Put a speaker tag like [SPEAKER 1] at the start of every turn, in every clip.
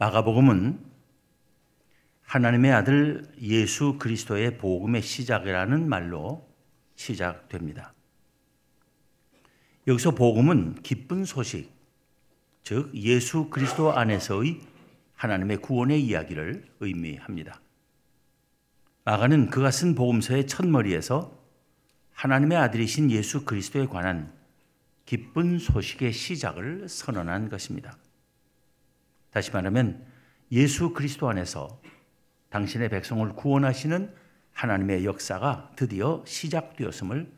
[SPEAKER 1] 마가복음은 하나님의 아들 예수 그리스도의 복음의 시작이라는 말로 시작됩니다. 여기서 복음은 기쁜 소식, 즉 예수 그리스도 안에서의 하나님의 구원의 이야기를 의미합니다. 마가는 그가 쓴 복음서의 첫머리에서 하나님의 아들이신 예수 그리스도에 관한 기쁜 소식의 시작을 선언한 것입니다. 다시 말하면 예수 그리스도 안에서 당신의 백성을 구원하시는 하나님의 역사가 드디어 시작되었음을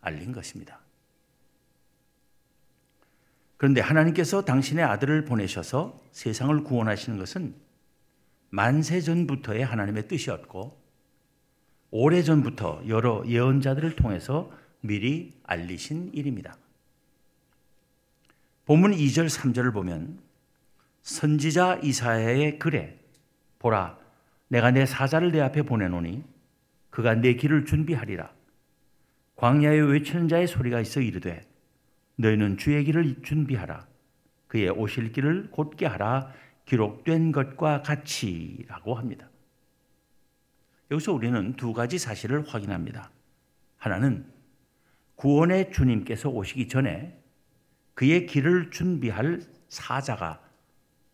[SPEAKER 1] 알린 것입니다. 그런데 하나님께서 당신의 아들을 보내셔서 세상을 구원하시는 것은 만세 전부터의 하나님의 뜻이었고 오래 전부터 여러 예언자들을 통해서 미리 알리신 일입니다. 본문 2절 3절을 보면 선지자 이사야의 글에 보라 내가 내 사자를 내 앞에 보내노니 그가 내 길을 준비하리라 광야에 외치는 자의 소리가 있어 이르되 너희는 주의 길을 준비하라 그의 오실 길을 곧게 하라 기록된 것과 같이라고 합니다. 여기서 우리는 두 가지 사실을 확인합니다. 하나는 구원의 주님께서 오시기 전에 그의 길을 준비할 사자가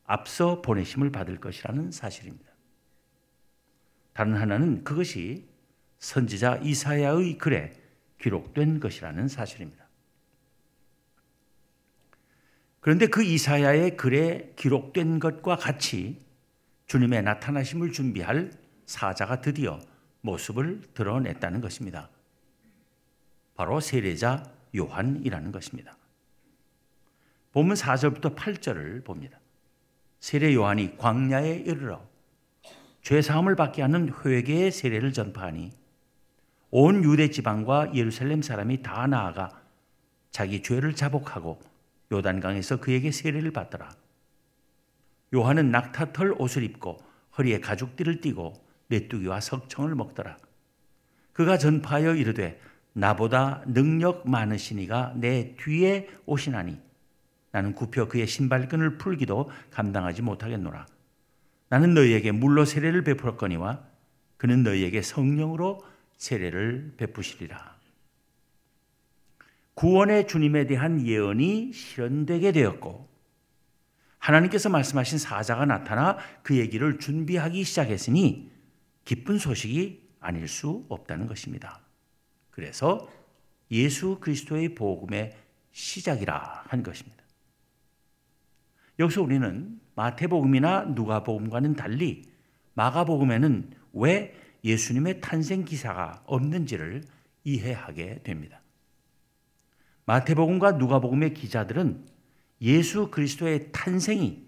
[SPEAKER 1] 앞서 보내심을 받을 것이라는 사실입니다. 다른 하나는 그것이 선지자 이사야의 글에 기록된 것이라는 사실입니다. 그런데 그 이사야의 글에 기록된 것과 같이 주님의 나타나심을 준비할 사자가 드디어 모습을 드러냈다는 것입니다. 바로 세례자 요한이라는 것입니다. 본문 4절부터 8절을 봅니다. 세례 요한이 광야에 이르러 죄 사함을 받게 하는 회개의 세례를 전파하니 온 유대 지방과 예루살렘 사람이 다 나아가 자기 죄를 자복하고 요단강에서 그에게 세례를 받더라. 요한은 낙타털 옷을 입고 허리에 가죽띠를 띠고 메뚜기와 석청을 먹더라. 그가 전파하여 이르되 나보다 능력 많으시니가 내 뒤에 오시나니 나는 굽혀 그의 신발끈을 풀기도 감당하지 못하겠노라. 나는 너희에게 물로 세례를 베풀었거니와 그는 너희에게 성령으로 세례를 베푸시리라. 구원의 주님에 대한 예언이 실현되게 되었고 하나님께서 말씀하신 사자가 나타나 그 얘기를 준비하기 시작했으니 기쁜 소식이 아닐 수 없다는 것입니다. 그래서 예수 그리스도의 복음의 시작이라 한 것입니다. 여기서 우리는 마태복음이나 누가복음과는 달리 마가복음에는 왜 예수님의 탄생 기사가 없는지를 이해하게 됩니다. 마태복음과 누가복음의 기자들은 예수 그리스도의 탄생이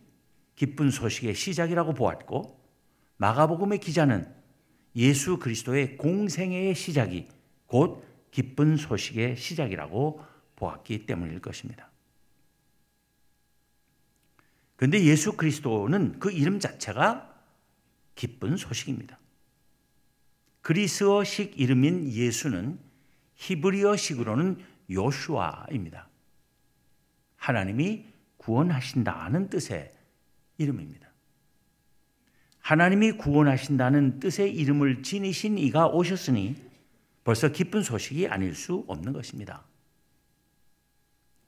[SPEAKER 1] 기쁜 소식의 시작이라고 보았고 마가복음의 기자는 예수 그리스도의 공생애의 시작이 곧 기쁜 소식의 시작이라고 보았기 때문일 것입니다. 그런데 예수 그리스도는 그 이름 자체가 기쁜 소식입니다. 그리스어식 이름인 예수는 히브리어식으로는 요슈아입니다. 하나님이 구원하신다는 뜻의 이름입니다. 하나님이 구원하신다는 뜻의 이름을 지니신 이가 오셨으니 벌써 기쁜 소식이 아닐 수 없는 것입니다.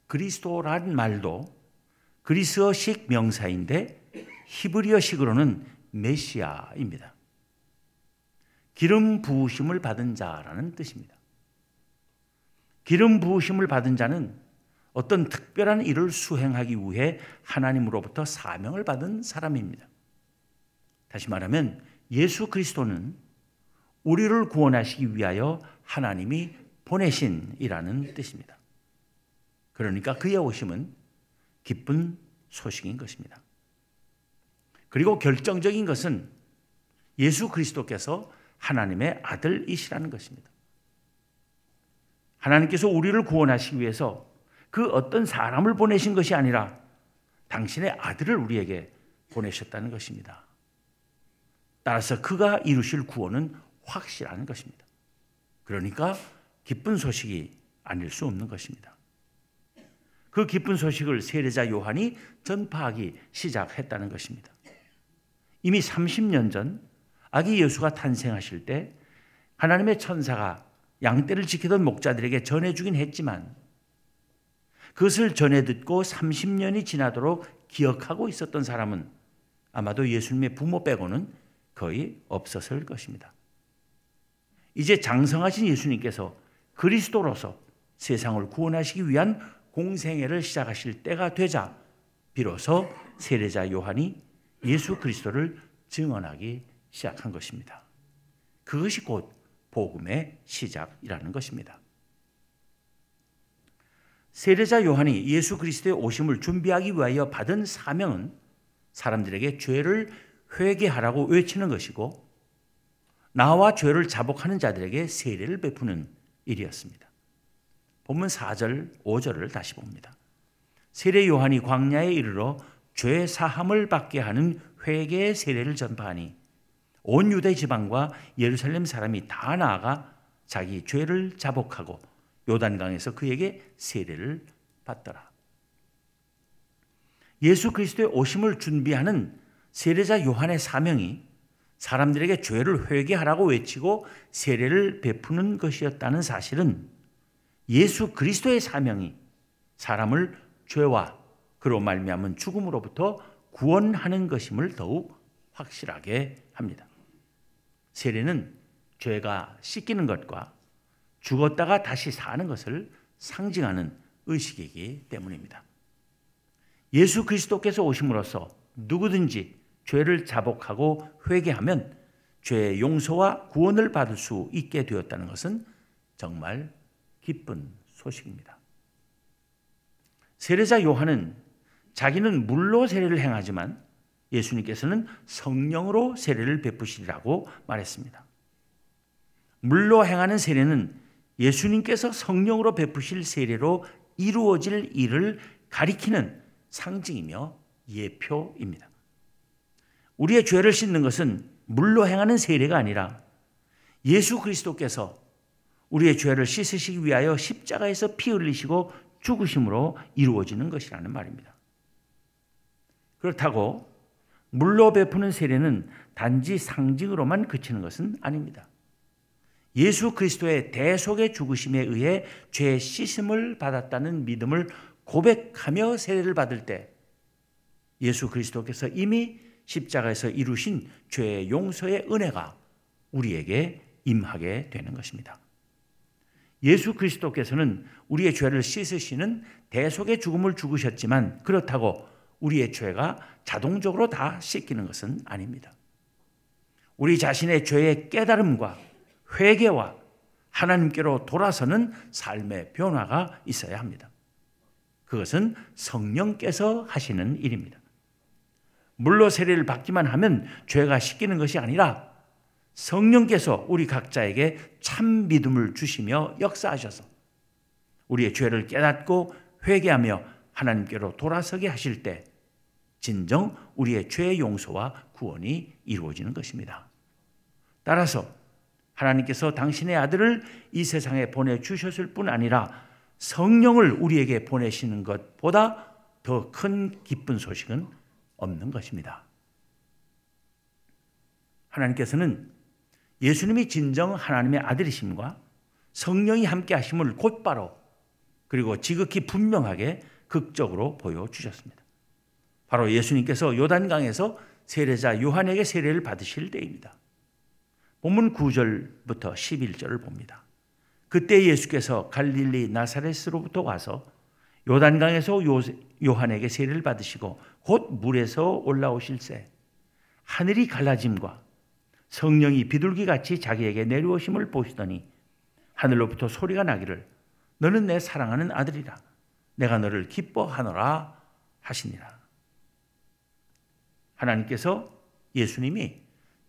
[SPEAKER 1] 그리스도란 말도 그리스어식 명사인데 히브리어식으로는 메시아입니다. 기름 부으심을 받은 자라는 뜻입니다. 기름 부으심을 받은 자는 어떤 특별한 일을 수행하기 위해 하나님으로부터 사명을 받은 사람입니다. 다시 말하면 예수 그리스도는 우리를 구원하시기 위하여 하나님이 보내신 이라는 뜻입니다. 그러니까 그의 오심은 기쁜 소식인 것입니다. 그리고 결정적인 것은 예수 그리스도께서 하나님의 아들이시라는 것입니다. 하나님께서 우리를 구원하시기 위해서 그 어떤 사람을 보내신 것이 아니라 당신의 아들을 우리에게 보내셨다는 것입니다. 따라서 그가 이루실 구원은 확실한 것입니다. 그러니까 기쁜 소식이 아닐 수 없는 것입니다. 그 기쁜 소식을 세례자 요한이 전파하기 시작했다는 것입니다. 이미 30년 전 아기 예수가 탄생하실 때 하나님의 천사가 양떼를 지키던 목자들에게 전해주긴 했지만 그것을 전해 듣고 30년이 지나도록 기억하고 있었던 사람은 아마도 예수님의 부모 빼고는 거의 없었을 것입니다. 이제 장성하신 예수님께서 그리스도로서 세상을 구원하시기 위한 공생애를 시작하실 때가 되자 비로소 세례자 요한이 예수 그리스도를 증언하기 시작한 것입니다. 그것이 곧 복음의 시작이라는 것입니다. 세례자 요한이 예수 그리스도의 오심을 준비하기 위하여 받은 사명은 사람들에게 죄를 회개하라고 외치는 것이고 나와 죄를 자복하는 자들에게 세례를 베푸는 일이었습니다. 본문 4절, 5절을 다시 봅니다. 세례 요한이 광야에 이르러 죄 사함을 받게 하는 회개의 세례를 전파하니 온 유대 지방과 예루살렘 사람이 다 나아가 자기 죄를 자복하고 요단강에서 그에게 세례를 받더라. 예수 그리스도의 오심을 준비하는 세례자 요한의 사명이 사람들에게 죄를 회개하라고 외치고 세례를 베푸는 것이었다는 사실은 예수 그리스도의 사명이 사람을 죄와 그로 말미암은 죽음으로부터 구원하는 것임을 더욱 확실하게 합니다. 세례는 죄가 씻기는 것과 죽었다가 다시 사는 것을 상징하는 의식이기 때문입니다. 예수 그리스도께서 오심으로써 누구든지 죄를 자복하고 회개하면 죄의 용서와 구원을 받을 수 있게 되었다는 것은 정말 기쁜 소식입니다. 세례자 요한은 자기는 물로 세례를 행하지만 예수님께서는 성령으로 세례를 베푸시리라고 말했습니다. 물로 행하는 세례는 예수님께서 성령으로 베푸실 세례로 이루어질 일을 가리키는 상징이며 예표입니다. 우리의 죄를 씻는 것은 물로 행하는 세례가 아니라 예수 그리스도께서 우리의 죄를 씻으시기 위하여 십자가에서 피 흘리시고 죽으심으로 이루어지는 것이라는 말입니다. 그렇다고 물로 베푸는 세례는 단지 상징으로만 그치는 것은 아닙니다. 예수 그리스도의 대속의 죽으심에 의해 죄 씻음을 받았다는 믿음을 고백하며 세례를 받을 때 예수 그리스도께서 이미 십자가에서 이루신 죄의 용서의 은혜가 우리에게 임하게 되는 것입니다. 예수 그리스도께서는 우리의 죄를 씻으시는 대속의 죽음을 죽으셨지만 그렇다고 우리의 죄가 자동적으로 다 씻기는 것은 아닙니다. 우리 자신의 죄의 깨달음과 회개와 하나님께로 돌아서는 삶의 변화가 있어야 합니다. 그것은 성령께서 하시는 일입니다. 물로 세례를 받기만 하면 죄가 씻기는 것이 아니라 성령께서 우리 각자에게 참 믿음을 주시며 역사하셔서 우리의 죄를 깨닫고 회개하며 하나님께로 돌아서게 하실 때 진정 우리의 죄 용서와 구원이 이루어지는 것입니다. 따라서 하나님께서 당신의 아들을 이 세상에 보내 주셨을 뿐 아니라 성령을 우리에게 보내시는 것보다 더 큰 기쁜 소식은 없는 것입니다. 하나님께서는 예수님이 진정 하나님의 아들이심과 성령이 함께 하심을 곧바로 그리고 지극히 분명하게 극적으로 보여주셨습니다. 바로 예수님께서 요단강에서 세례자 요한에게 세례를 받으실 때입니다. 본문 9절부터 11절을 봅니다. 그때 예수께서 갈릴리 나사렛으로부터 와서 요단강에서 요한에게 세례를 받으시고 곧 물에서 올라오실새 하늘이 갈라짐과 성령이 비둘기같이 자기에게 내려오심을 보시더니 하늘로부터 소리가 나기를 너는 내 사랑하는 아들이라 내가 너를 기뻐하노라 하시니라. 하나님께서 예수님이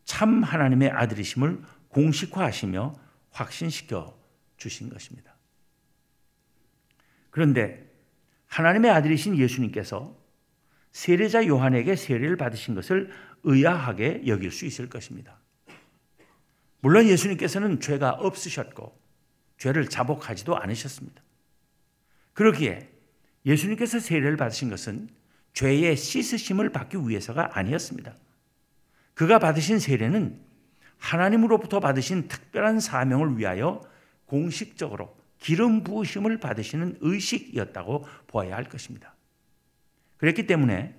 [SPEAKER 1] 참 하나님의 아들이심을 공식화하시며 확신시켜 주신 것입니다. 그런데 하나님의 아들이신 예수님께서 세례자 요한에게 세례를 받으신 것을 의아하게 여길 수 있을 것입니다. 물론 예수님께서는 죄가 없으셨고 죄를 자복하지도 않으셨습니다. 그러기에 예수님께서 세례를 받으신 것은 죄의 씻으심을 받기 위해서가 아니었습니다. 그가 받으신 세례는 하나님으로부터 받으신 특별한 사명을 위하여 공식적으로 기름 부으심을 받으시는 의식이었다고 보아야 할 것입니다. 그랬기 때문에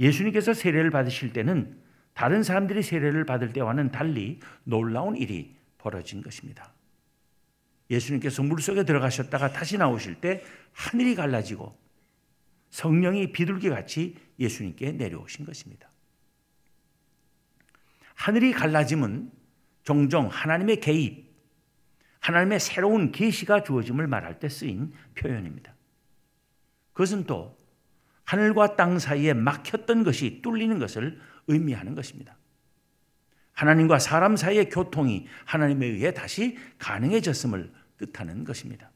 [SPEAKER 1] 예수님께서 세례를 받으실 때는 다른 사람들이 세례를 받을 때와는 달리 놀라운 일이 벌어진 것입니다. 예수님께서 물 속에 들어가셨다가 다시 나오실 때 하늘이 갈라지고 성령이 비둘기 같이 예수님께 내려오신 것입니다. 하늘이 갈라짐은 종종 하나님의 개입, 하나님의 새로운 계시가 주어짐을 말할 때 쓰인 표현입니다. 그것은 또 하늘과 땅 사이에 막혔던 것이 뚫리는 것을 의미하는 것입니다. 하나님과 사람 사이의 교통이 하나님에 의해 다시 가능해졌음을 뜻하는 것입니다.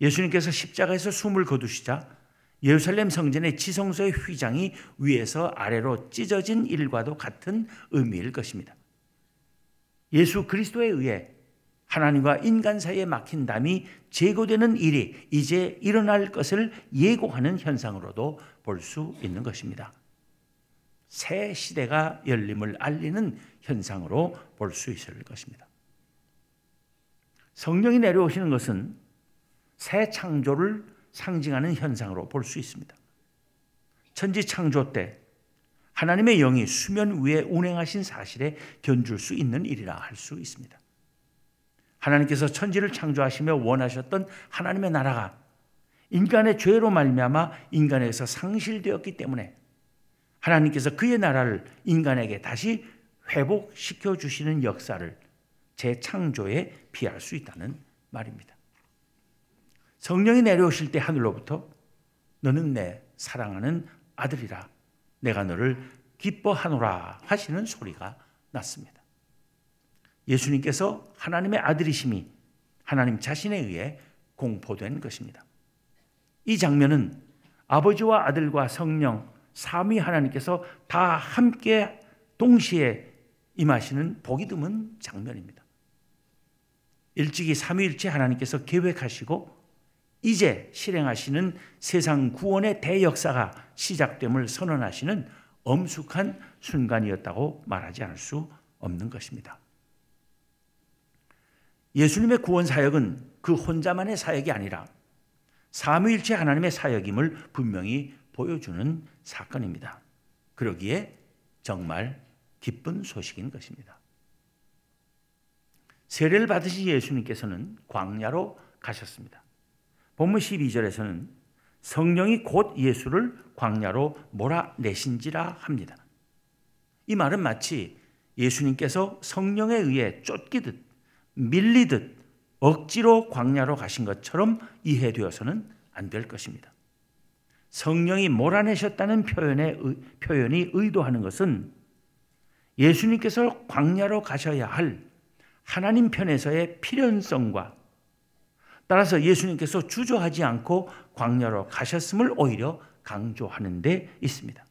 [SPEAKER 1] 예수님께서 십자가에서 숨을 거두시자 예루살렘 성전의 지성소의 휘장이 위에서 아래로 찢어진 일과도 같은 의미일 것입니다. 예수 그리스도에 의해 하나님과 인간 사이에 막힌 담이 제거되는 일이 이제 일어날 것을 예고하는 현상으로도 볼 수 있는 것입니다. 새 시대가 열림을 알리는 현상으로 볼 수 있을 것입니다. 성령이 내려오시는 것은 새 창조를 상징하는 현상으로 볼 수 있습니다. 천지 창조 때 하나님의 영이 수면 위에 운행하신 사실에 견줄 수 있는 일이라 할 수 있습니다. 하나님께서 천지를 창조하시며 원하셨던 하나님의 나라가 인간의 죄로 말미암아 인간에서 상실되었기 때문에 하나님께서 그의 나라를 인간에게 다시 회복시켜 주시는 역사를 재창조에 피할 수 있다는 말입니다. 성령이 내려오실 때 하늘로부터 너는 내 사랑하는 아들이라 내가 너를 기뻐하노라 하시는 소리가 났습니다. 예수님께서 하나님의 아들이심이 하나님 자신에 의해 공포된 것입니다. 이 장면은 아버지와 아들과 성령 삼위 하나님께서 다 함께 동시에 임하시는 보기 드문 장면입니다. 일찍이 삼위일체 하나님께서 계획하시고 이제 실행하시는 세상 구원의 대역사가 시작됨을 선언하시는 엄숙한 순간이었다고 말하지 않을 수 없는 것입니다. 예수님의 구원 사역은 그 혼자만의 사역이 아니라 삼위일체 하나님의 사역임을 분명히 보여주는 사건입니다. 그러기에 정말 기쁜 소식인 것입니다. 세례를 받으신 예수님께서는 광야로 가셨습니다. 본문 12절에서는 성령이 곧 예수를 광야로 몰아내신지라 합니다. 이 말은 마치 예수님께서 성령에 의해 쫓기듯 밀리듯 억지로 광야로 가신 것처럼 이해되어서는 안 될 것입니다. 성령이 몰아내셨다는 표현의, 표현이 의도하는 것은 예수님께서 광야로 가셔야 할 하나님 편에서의 필연성과 따라서 예수님께서 주저하지 않고 광야로 가셨음을 오히려 강조하는 데 있습니다.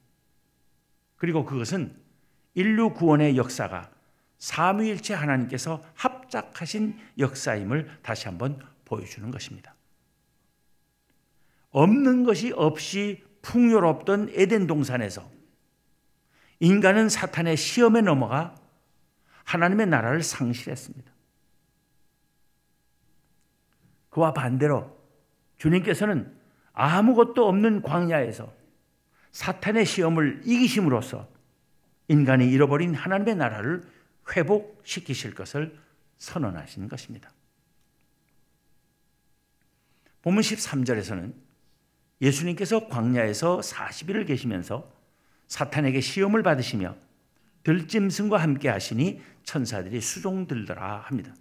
[SPEAKER 1] 그리고 그것은 인류 구원의 역사가 삼위일체 하나님께서 합작하신 역사임을 다시 한번 보여주는 것입니다. 없는 것이 없이 풍요롭던 에덴 동산에서 인간은 사탄의 시험에 넘어가 하나님의 나라를 상실했습니다. 그와 반대로 주님께서는 아무것도 없는 광야에서 사탄의 시험을 이기심으로써 인간이 잃어버린 하나님의 나라를 회복시키실 것을 선언하신 것입니다. 본문 13절에서는 예수님께서 광야에서 40일을 계시면서 사탄에게 시험을 받으시며 들짐승과 함께 하시니 천사들이 수종 들더라 합니다.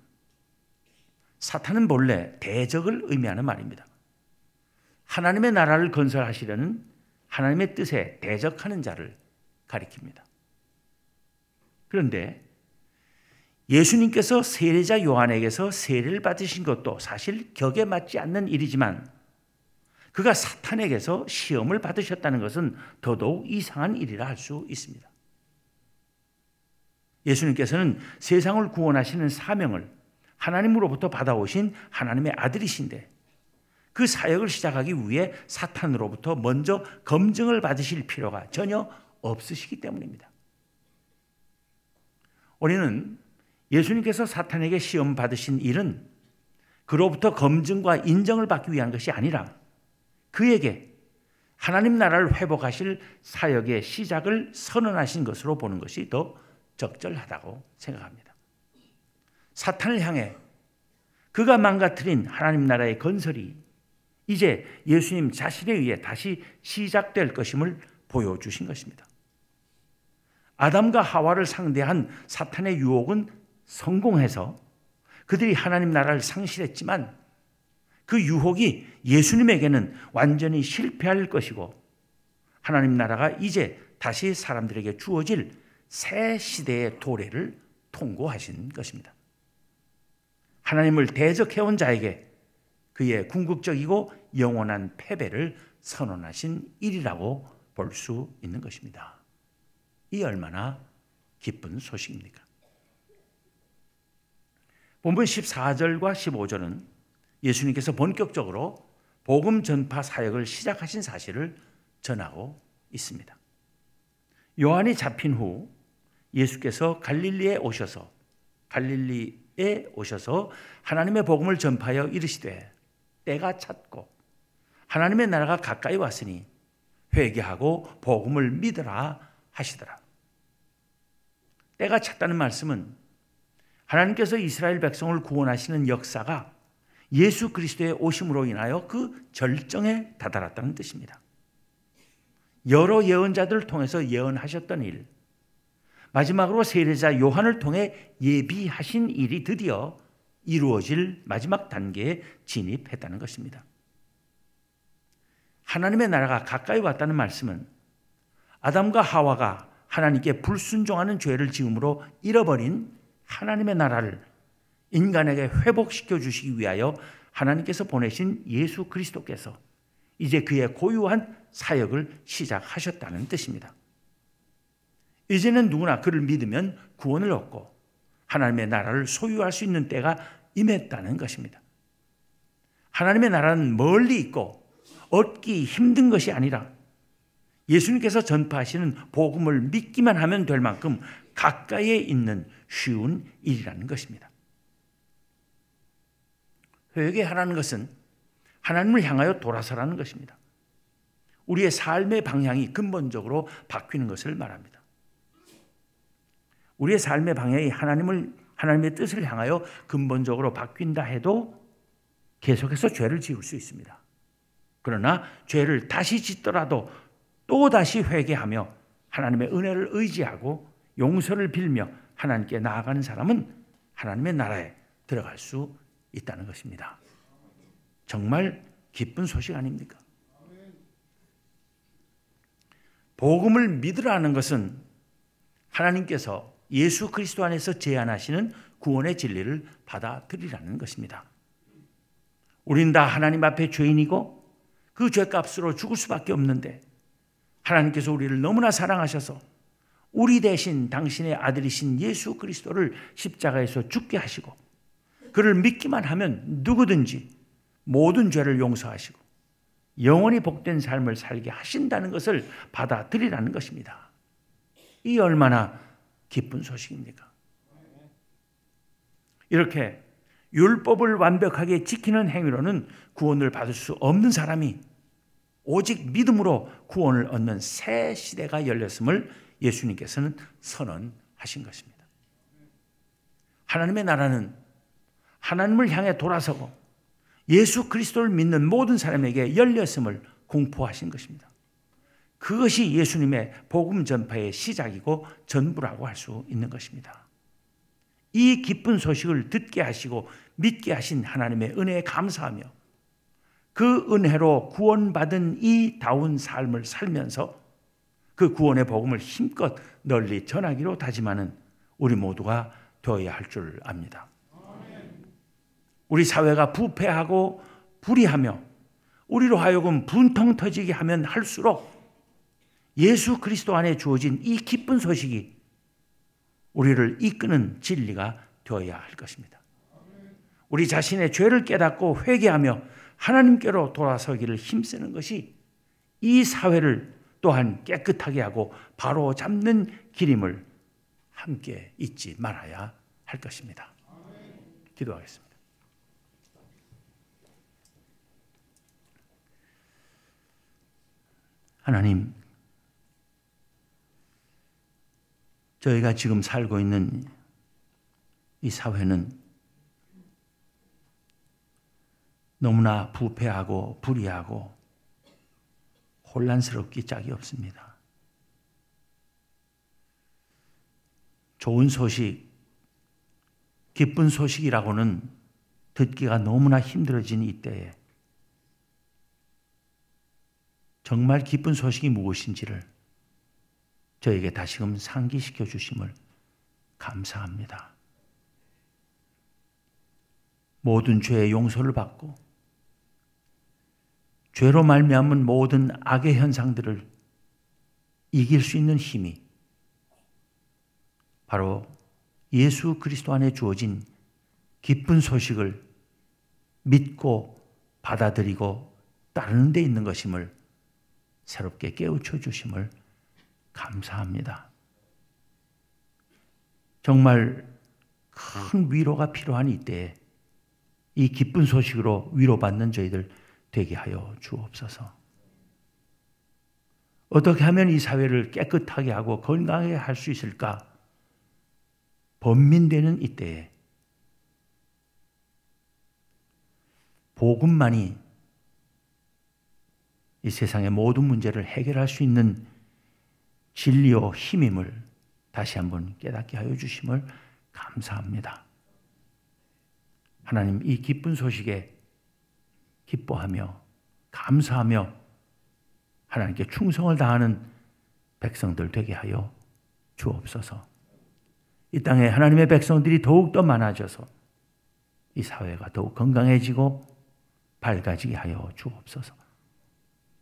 [SPEAKER 1] 사탄은 본래 대적을 의미하는 말입니다. 하나님의 나라를 건설하시려는 하나님의 뜻에 대적하는 자를 가리킵니다. 그런데 예수님께서 세례자 요한에게서 세례를 받으신 것도 사실 격에 맞지 않는 일이지만 그가 사탄에게서 시험을 받으셨다는 것은 더더욱 이상한 일이라 할 수 있습니다. 예수님께서는 세상을 구원하시는 사명을 하나님으로부터 받아오신 하나님의 아들이신데 그 사역을 시작하기 위해 사탄으로부터 먼저 검증을 받으실 필요가 전혀 없으시기 때문입니다. 우리는 예수님께서 사탄에게 시험 받으신 일은 그로부터 검증과 인정을 받기 위한 것이 아니라 그에게 하나님 나라를 회복하실 사역의 시작을 선언하신 것으로 보는 것이 더 적절하다고 생각합니다. 사탄을 향해 그가 망가뜨린 하나님 나라의 건설이 이제 예수님 자신에 의해 다시 시작될 것임을 보여주신 것입니다. 아담과 하와를 상대한 사탄의 유혹은 성공해서 그들이 하나님 나라를 상실했지만 그 유혹이 예수님에게는 완전히 실패할 것이고 하나님 나라가 이제 다시 사람들에게 주어질 새 시대의 도래를 통고하신 것입니다. 하나님을 대적해온 자에게 그의 궁극적이고 영원한 패배를 선언하신 일이라고 볼 수 있는 것입니다. 이 얼마나 기쁜 소식입니까? 본문 14절과 15절은 예수님께서 본격적으로 복음 전파 사역을 시작하신 사실을 전하고 있습니다. 요한이 잡힌 후 예수께서 갈릴리에 오셔서 갈릴리에 오셔서 하나님의 복음을 전파하여 이르시되 때가 찼고 하나님의 나라가 가까이 왔으니 회개하고 복음을 믿으라 하시더라. 때가 찼다는 말씀은 하나님께서 이스라엘 백성을 구원하시는 역사가 예수 그리스도의 오심으로 인하여 그 절정에 다다랐다는 뜻입니다. 여러 예언자들을 통해서 예언하셨던 일, 마지막으로 세례자 요한을 통해 예비하신 일이 드디어 이루어질 마지막 단계에 진입했다는 것입니다. 하나님의 나라가 가까이 왔다는 말씀은 아담과 하와가 하나님께 불순종하는 죄를 지음으로 잃어버린 하나님의 나라를 인간에게 회복시켜 주시기 위하여 하나님께서 보내신 예수 그리스도께서 이제 그의 고유한 사역을 시작하셨다는 뜻입니다. 이제는 누구나 그를 믿으면 구원을 얻고 하나님의 나라를 소유할 수 있는 때가 임했다는 것입니다. 하나님의 나라는 멀리 있고 얻기 힘든 것이 아니라 예수님께서 전파하시는 복음을 믿기만 하면 될 만큼 가까이에 있는 쉬운 일이라는 것입니다. 회개하라는 것은 하나님을 향하여 돌아서라는 것입니다. 우리의 삶의 방향이 근본적으로 바뀌는 것을 말합니다. 우리의 삶의 방향이 하나님을 하나님의 뜻을 향하여 근본적으로 바뀐다 해도 계속해서 죄를 지을 수 있습니다. 그러나 죄를 다시 짓더라도 또 다시 회개하며 하나님의 은혜를 의지하고 용서를 빌며 하나님께 나아가는 사람은 하나님의 나라에 들어갈 수 있다는 것입니다. 정말 기쁜 소식 아닙니까? 복음을 믿으라는 것은 하나님께서 예수 그리스도 안에서 제안하시는 구원의 진리를 받아들이라는 것입니다. 우린 다 하나님 앞에 죄인이고 그 죄값으로 죽을 수밖에 없는데 하나님께서 우리를 너무나 사랑하셔서 우리 대신 당신의 아들이신 예수 그리스도를 십자가에서 죽게 하시고 그를 믿기만 하면 누구든지 모든 죄를 용서하시고 영원히 복된 삶을 살게 하신다는 것을 받아들이라는 것입니다. 이 얼마나 기쁜 소식입니까? 이렇게 율법을 완벽하게 지키는 행위로는 구원을 받을 수 없는 사람이 오직 믿음으로 구원을 얻는 새 시대가 열렸음을 예수님께서는 선언하신 것입니다. 하나님의 나라는 하나님을 향해 돌아서고 예수 그리스도를 믿는 모든 사람에게 열렸음을 공포하신 것입니다. 그것이 예수님의 복음 전파의 시작이고 전부라고 할 수 있는 것입니다. 이 기쁜 소식을 듣게 하시고 믿게 하신 하나님의 은혜에 감사하며 그 은혜로 구원받은 이 다운 삶을 살면서 그 구원의 복음을 힘껏 널리 전하기로 다짐하는 우리 모두가 되어야 할 줄 압니다. 우리 사회가 부패하고 불의하며 우리로 하여금 분통 터지게 하면 할수록 예수 그리스도 안에 주어진 이 기쁜 소식이 우리를 이끄는 진리가 되어야 할 것입니다. 우리 자신의 죄를 깨닫고 회개하며 하나님께로 돌아서기를 힘쓰는 것이 이 사회를 또한 깨끗하게 하고 바로 잡는 길임을 함께 잊지 말아야 할 것입니다. 기도하겠습니다. 하나님, 저희가 지금 살고 있는 이 사회는 너무나 부패하고 불의하고 혼란스럽기 짝이 없습니다. 좋은 소식, 기쁜 소식이라고는 듣기가 너무나 힘들어진 이때에 정말 기쁜 소식이 무엇인지를 저에게 다시금 상기시켜 주심을 감사합니다. 모든 죄의 용서를 받고 죄로 말미암은 모든 악의 현상들을 이길 수 있는 힘이 바로 예수 그리스도 안에 주어진 기쁜 소식을 믿고 받아들이고 따르는 데 있는 것임을 새롭게 깨우쳐 주심을 감사합니다. 정말 큰 위로가 필요한 이때에 이 기쁜 소식으로 위로받는 저희들 되게 하여 주옵소서. 어떻게 하면 이 사회를 깨끗하게 하고 건강하게 할 수 있을까? 번민되는 이때에 복음만이 이 세상의 모든 문제를 해결할 수 있는 진리요 힘임을 다시 한번 깨닫게 하여 주심을 감사합니다. 하나님 이 기쁜 소식에 기뻐하며 감사하며 하나님께 충성을 다하는 백성들 되게 하여 주옵소서. 이 땅에 하나님의 백성들이 더욱 더 많아져서 이 사회가 더욱 건강해지고 밝아지게 하여 주옵소서.